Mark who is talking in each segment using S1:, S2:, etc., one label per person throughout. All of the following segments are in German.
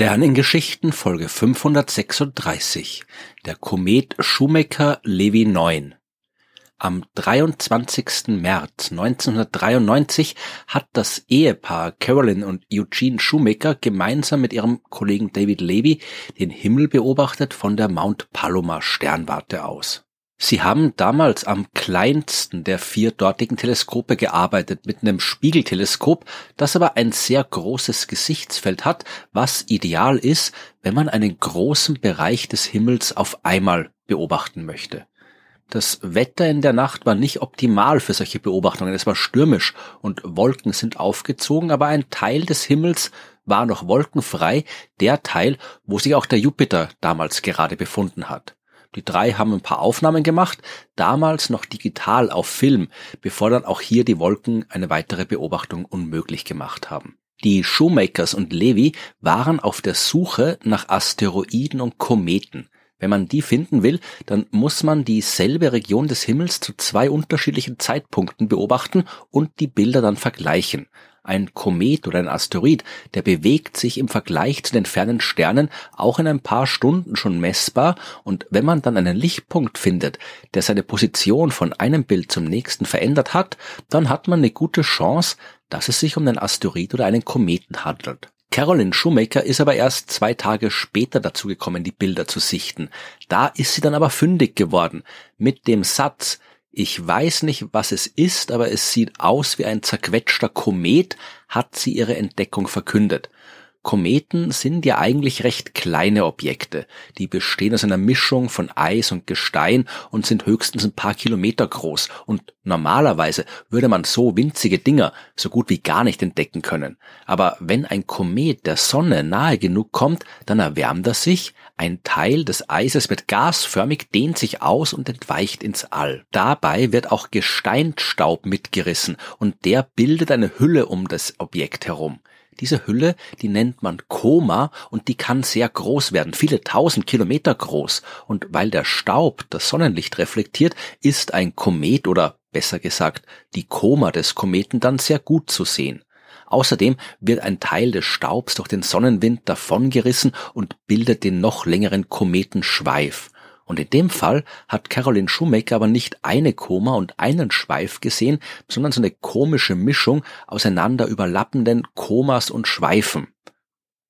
S1: Sternengeschichten Folge 536 Der Komet Shoemaker-Levy 9 Am 23. März 1993 hat das Ehepaar Carolyn und Eugene Shoemaker gemeinsam mit ihrem Kollegen David Levy den Himmel beobachtet von der Mount Palomar Sternwarte aus. Sie haben damals am kleinsten der vier dortigen Teleskope gearbeitet, mit einem Spiegelteleskop, das aber ein sehr großes Gesichtsfeld hat, was ideal ist, wenn man einen großen Bereich des Himmels auf einmal beobachten möchte. Das Wetter in der Nacht war nicht optimal für solche Beobachtungen. Es war stürmisch und Wolken sind aufgezogen, aber ein Teil des Himmels war noch wolkenfrei, der Teil, wo sich auch der Jupiter damals gerade befunden hat. Die drei haben ein paar Aufnahmen gemacht, damals noch digital auf Film, bevor dann auch hier die Wolken eine weitere Beobachtung unmöglich gemacht haben. Die Shoemakers und Levy waren auf der Suche nach Asteroiden und Kometen. Wenn man die finden will, dann muss man dieselbe Region des Himmels zu zwei unterschiedlichen Zeitpunkten beobachten und die Bilder dann vergleichen. Ein Komet oder ein Asteroid, der bewegt sich im Vergleich zu den fernen Sternen auch in ein paar Stunden schon messbar und wenn man dann einen Lichtpunkt findet, der seine Position von einem Bild zum nächsten verändert hat, dann hat man eine gute Chance, dass es sich um einen Asteroid oder einen Kometen handelt. Carolyn Shoemaker ist aber erst zwei Tage später dazu gekommen, die Bilder zu sichten. Da ist sie dann aber fündig geworden mit dem Satz, ich weiß nicht, was es ist, aber es sieht aus wie ein zerquetschter Komet, hat sie ihre Entdeckung verkündet. Kometen sind ja eigentlich recht kleine Objekte. Die bestehen aus einer Mischung von Eis und Gestein und sind höchstens ein paar Kilometer groß. Und normalerweise würde man so winzige Dinger so gut wie gar nicht entdecken können. Aber wenn ein Komet der Sonne nahe genug kommt, dann erwärmt er sich, ein Teil des Eises wird gasförmig, dehnt sich aus und entweicht ins All. Dabei wird auch Gesteinstaub mitgerissen und der bildet eine Hülle um das Objekt herum. Diese Hülle, die nennt man Koma und die kann sehr groß werden, viele tausend Kilometer groß. Und weil der Staub das Sonnenlicht reflektiert, ist ein Komet oder besser gesagt die Koma des Kometen dann sehr gut zu sehen. Außerdem wird ein Teil des Staubs durch den Sonnenwind davongerissen und bildet den noch längeren Kometenschweif. Und in dem Fall hat Caroline Shoemaker aber nicht eine Koma und einen Schweif gesehen, sondern so eine komische Mischung auseinander überlappenden Komas und Schweifen.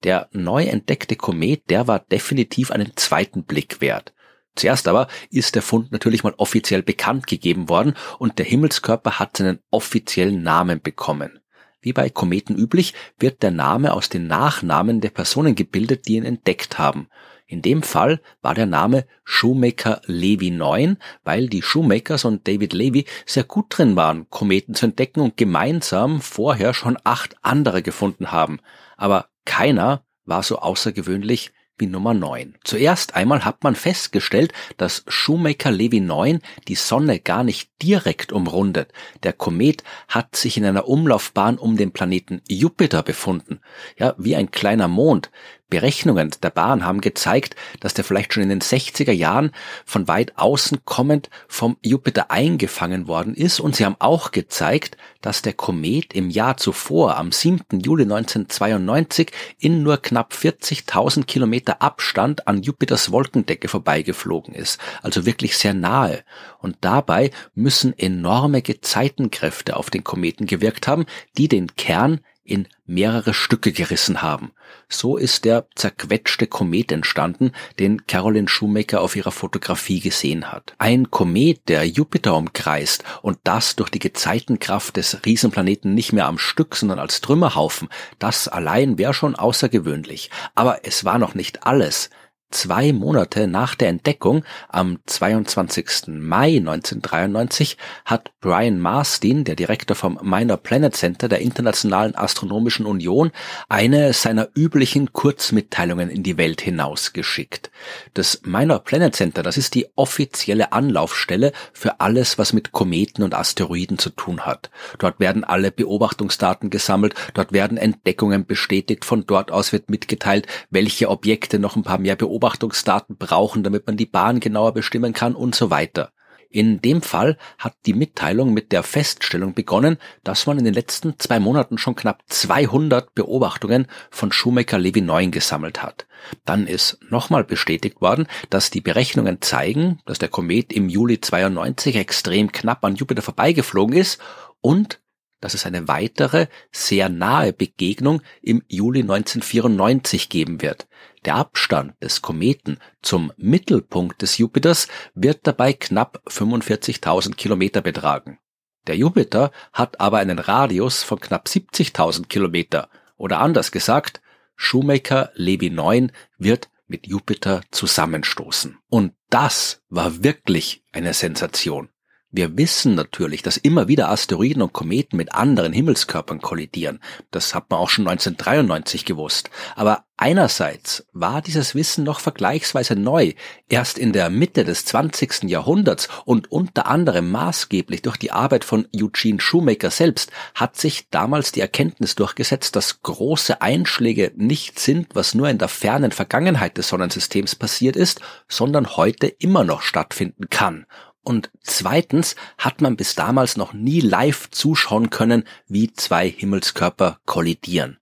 S1: Der neu entdeckte Komet, der war definitiv einen zweiten Blick wert. Zuerst aber ist der Fund natürlich mal offiziell bekannt gegeben worden und der Himmelskörper hat seinen offiziellen Namen bekommen. Wie bei Kometen üblich wird der Name aus den Nachnamen der Personen gebildet, die ihn entdeckt haben. In dem Fall war der Name Shoemaker Levy 9, weil die Shoemakers und David Levy sehr gut drin waren, Kometen zu entdecken und gemeinsam vorher schon acht andere gefunden haben. Aber keiner war so außergewöhnlich wie Nummer 9. Zuerst einmal hat man festgestellt, dass Shoemaker Levy 9 die Sonne gar nicht direkt umrundet. Der Komet hat sich in einer Umlaufbahn um den Planeten Jupiter befunden. Ja, wie ein kleiner Mond. Berechnungen der Bahn haben gezeigt, dass der vielleicht schon in den 60er Jahren von weit außen kommend vom Jupiter eingefangen worden ist und sie haben auch gezeigt, dass der Komet im Jahr zuvor, am 7. Juli 1992, in nur knapp 40.000 Kilometer Abstand an Jupiters Wolkendecke vorbeigeflogen ist, also wirklich sehr nahe. Und dabei müssen enorme Gezeitenkräfte auf den Kometen gewirkt haben, die den Kern in mehrere Stücke gerissen haben. So ist der zerquetschte Komet entstanden, den Carolyn Shoemaker auf ihrer Fotografie gesehen hat. Ein Komet, der Jupiter umkreist und das durch die Gezeitenkraft des Riesenplaneten nicht mehr am Stück, sondern als Trümmerhaufen, das allein wäre schon außergewöhnlich. Aber es war noch nicht alles. Zwei Monate nach der Entdeckung, am 22. Mai 1993, hat Brian Marsden, der Direktor vom Minor Planet Center der Internationalen Astronomischen Union, eine seiner üblichen Kurzmitteilungen in die Welt hinausgeschickt. Das Minor Planet Center, das ist die offizielle Anlaufstelle für alles, was mit Kometen und Asteroiden zu tun hat. Dort werden alle Beobachtungsdaten gesammelt, dort werden Entdeckungen bestätigt, von dort aus wird mitgeteilt, welche Objekte noch ein paar mehr Beobachtungsdaten brauchen, damit man die Bahn genauer bestimmen kann und so weiter. In dem Fall hat die Mitteilung mit der Feststellung begonnen, dass man in den letzten zwei Monaten schon knapp 200 Beobachtungen von Shoemaker-Levy 9 gesammelt hat. Dann ist nochmal bestätigt worden, dass die Berechnungen zeigen, dass der Komet im Juli 92 extrem knapp an Jupiter vorbeigeflogen ist und dass es eine weitere, sehr nahe Begegnung im Juli 1994 geben wird. Der Abstand des Kometen zum Mittelpunkt des Jupiters wird dabei knapp 45.000 Kilometer betragen. Der Jupiter hat aber einen Radius von knapp 70.000 Kilometer oder anders gesagt, Shoemaker Levy 9 wird mit Jupiter zusammenstoßen. Und das war wirklich eine Sensation. Wir wissen natürlich, dass immer wieder Asteroiden und Kometen mit anderen Himmelskörpern kollidieren. Das hat man auch schon 1993 gewusst. Aber einerseits war dieses Wissen noch vergleichsweise neu. Erst in der Mitte des 20. Jahrhunderts und unter anderem maßgeblich durch die Arbeit von Eugene Shoemaker selbst hat sich damals die Erkenntnis durchgesetzt, dass große Einschläge nicht sind, was nur in der fernen Vergangenheit des Sonnensystems passiert ist, sondern heute immer noch stattfinden kann. Und zweitens hat man bis damals noch nie live zuschauen können, wie zwei Himmelskörper kollidieren.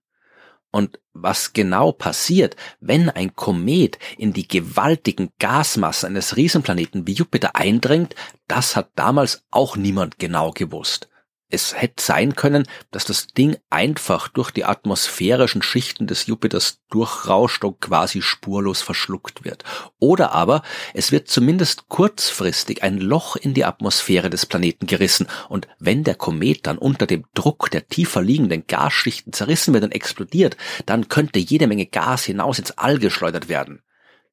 S1: Und was genau passiert, wenn ein Komet in die gewaltigen Gasmassen eines Riesenplaneten wie Jupiter eindringt, das hat damals auch niemand genau gewusst. Es hätte sein können, dass das Ding einfach durch die atmosphärischen Schichten des Jupiters durchrauscht und quasi spurlos verschluckt wird. Oder aber es wird zumindest kurzfristig ein Loch in die Atmosphäre des Planeten gerissen und wenn der Komet dann unter dem Druck der tiefer liegenden Gasschichten zerrissen wird und explodiert, dann könnte jede Menge Gas hinaus ins All geschleudert werden.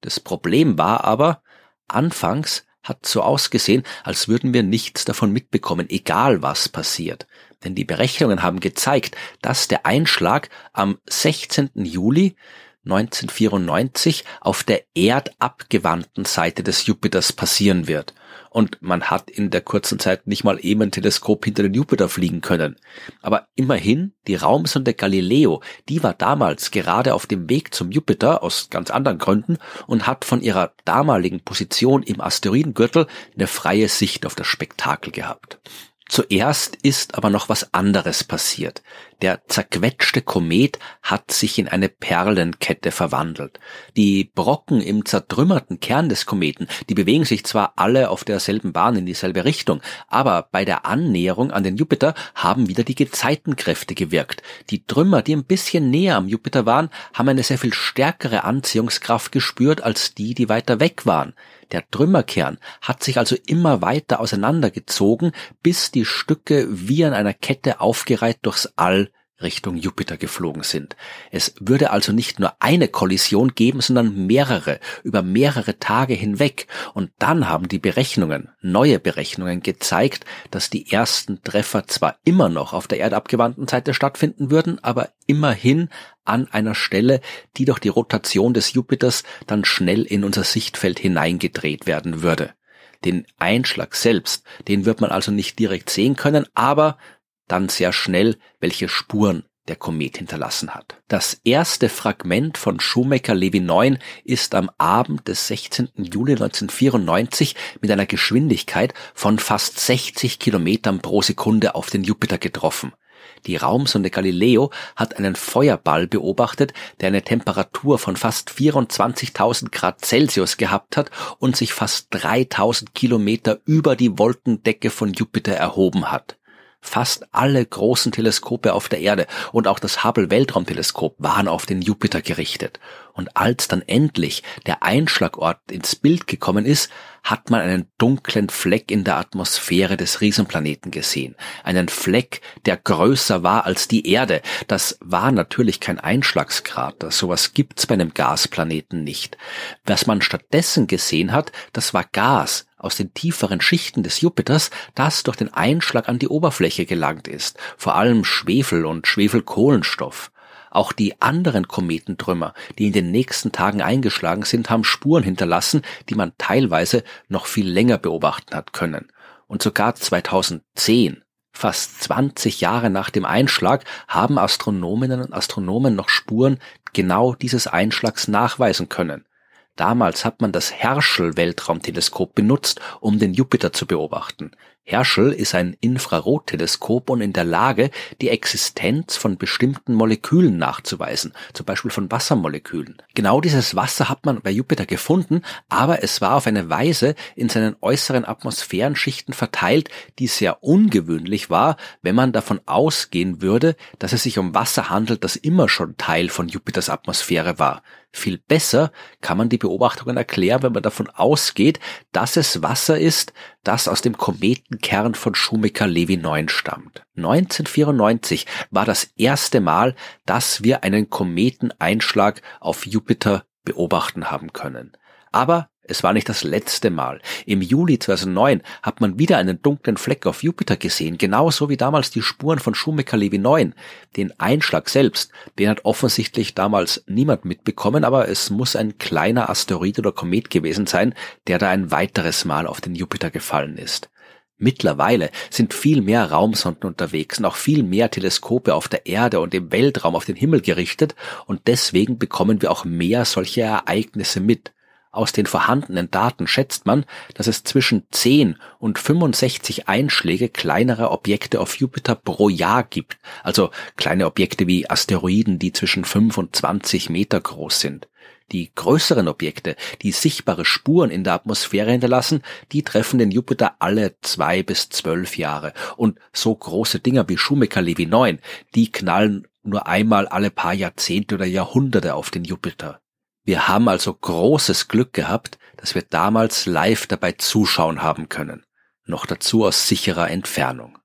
S1: Das Problem war aber, anfangs hat so ausgesehen, als würden wir nichts davon mitbekommen, egal was passiert. Denn die Berechnungen haben gezeigt, dass der Einschlag am 16. Juli 1994 auf der erdabgewandten Seite des Jupiters passieren wird und man hat in der kurzen Zeit nicht mal eben ein Teleskop hinter den Jupiter fliegen können. Aber immerhin, die Raumsonde Galileo, die war damals gerade auf dem Weg zum Jupiter aus ganz anderen Gründen und hat von ihrer damaligen Position im Asteroidengürtel eine freie Sicht auf das Spektakel gehabt. Zuerst ist aber noch was anderes passiert. Der zerquetschte Komet hat sich in eine Perlenkette verwandelt. Die Brocken im zertrümmerten Kern des Kometen, die bewegen sich zwar alle auf derselben Bahn in dieselbe Richtung, aber bei der Annäherung an den Jupiter haben wieder die Gezeitenkräfte gewirkt. Die Trümmer, die ein bisschen näher am Jupiter waren, haben eine sehr viel stärkere Anziehungskraft gespürt als die, die weiter weg waren. Der Trümmerkern hat sich also immer weiter auseinandergezogen, bis die Stücke wie an einer Kette aufgereiht durchs All Richtung Jupiter geflogen sind. Es würde also nicht nur eine Kollision geben, sondern mehrere, über mehrere Tage hinweg. Und dann haben die Berechnungen, neue Berechnungen gezeigt, dass die ersten Treffer zwar immer noch auf der erdabgewandten Seite stattfinden würden, aber immerhin an einer Stelle, die durch die Rotation des Jupiters dann schnell in unser Sichtfeld hineingedreht werden würde. Den Einschlag selbst, den wird man also nicht direkt sehen können, aber dann sehr schnell, welche Spuren der Komet hinterlassen hat. Das erste Fragment von Shoemaker-Levy 9 ist am Abend des 16. Juli 1994 mit einer Geschwindigkeit von fast 60 Kilometern pro Sekunde auf den Jupiter getroffen. Die Raumsonde Galileo hat einen Feuerball beobachtet, der eine Temperatur von fast 24.000 Grad Celsius gehabt hat und sich fast 3000 Kilometer über die Wolkendecke von Jupiter erhoben hat. Fast alle großen Teleskope auf der Erde und auch das Hubble Weltraumteleskop waren auf den Jupiter gerichtet. Und als dann endlich der Einschlagort ins Bild gekommen ist, hat man einen dunklen Fleck in der Atmosphäre des Riesenplaneten gesehen. Einen Fleck, der größer war als die Erde. Das war natürlich kein Einschlagskrater. Sowas gibt's bei einem Gasplaneten nicht. Was man stattdessen gesehen hat, das war Gas, aus den tieferen Schichten des Jupiters, das durch den Einschlag an die Oberfläche gelangt ist, vor allem Schwefel und Schwefelkohlenstoff. Auch die anderen Kometentrümmer, die in den nächsten Tagen eingeschlagen sind, haben Spuren hinterlassen, die man teilweise noch viel länger beobachten hat können. Und sogar 2010, fast 20 Jahre nach dem Einschlag, haben Astronominnen und Astronomen noch Spuren genau dieses Einschlags nachweisen können. Damals hat man das Herschel-Weltraumteleskop benutzt, um den Jupiter zu beobachten. Herschel ist ein Infrarotteleskop und in der Lage, die Existenz von bestimmten Molekülen nachzuweisen, zum Beispiel von Wassermolekülen. Genau dieses Wasser hat man bei Jupiter gefunden, aber es war auf eine Weise in seinen äußeren Atmosphärenschichten verteilt, die sehr ungewöhnlich war, wenn man davon ausgehen würde, dass es sich um Wasser handelt, das immer schon Teil von Jupiters Atmosphäre war. Viel besser kann man die Beobachtungen erklären, wenn man davon ausgeht, dass es Wasser ist, das aus dem Kometenkern von Shoemaker-Levy 9 stammt. 1994 war das erste Mal, dass wir einen Kometeneinschlag auf Jupiter beobachten haben können. Aber es war nicht das letzte Mal. Im Juli 2009 hat man wieder einen dunklen Fleck auf Jupiter gesehen, genauso wie damals die Spuren von Shoemaker-Levy 9. Den Einschlag selbst, den hat offensichtlich damals niemand mitbekommen, aber es muss ein kleiner Asteroid oder Komet gewesen sein, der da ein weiteres Mal auf den Jupiter gefallen ist. Mittlerweile sind viel mehr Raumsonden unterwegs und auch viel mehr Teleskope auf der Erde und im Weltraum auf den Himmel gerichtet und deswegen bekommen wir auch mehr solche Ereignisse mit. Aus den vorhandenen Daten schätzt man, dass es zwischen 10 und 65 Einschläge kleinerer Objekte auf Jupiter pro Jahr gibt, also kleine Objekte wie Asteroiden, die zwischen 5 und 20 Meter groß sind. Die größeren Objekte, die sichtbare Spuren in der Atmosphäre hinterlassen, die treffen den Jupiter alle zwei bis zwölf Jahre. Und so große Dinger wie Shoemaker-Levy 9, die knallen nur einmal alle paar Jahrzehnte oder Jahrhunderte auf den Jupiter. Wir haben also großes Glück gehabt, dass wir damals live dabei zuschauen haben können, noch dazu aus sicherer Entfernung.